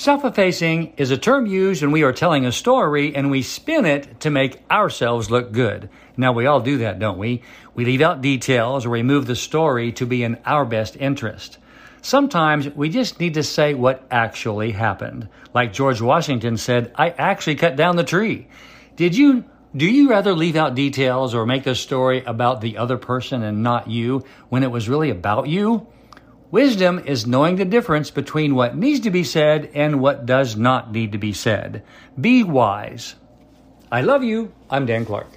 Self effacing is a term used when we are telling a story and we spin it to make ourselves look good. Now, we all do that, don't we? We leave out details or we move the story to be in our best interest. Sometimes we just need to say what actually happened. Like George Washington said, I actually cut down the tree. Did you do you rather leave out details or make a story about the other person and not you when it was really about you? Wisdom is knowing the difference between what needs to be said and what does not need to be said. Be wise. I love you. I'm Dan Clark.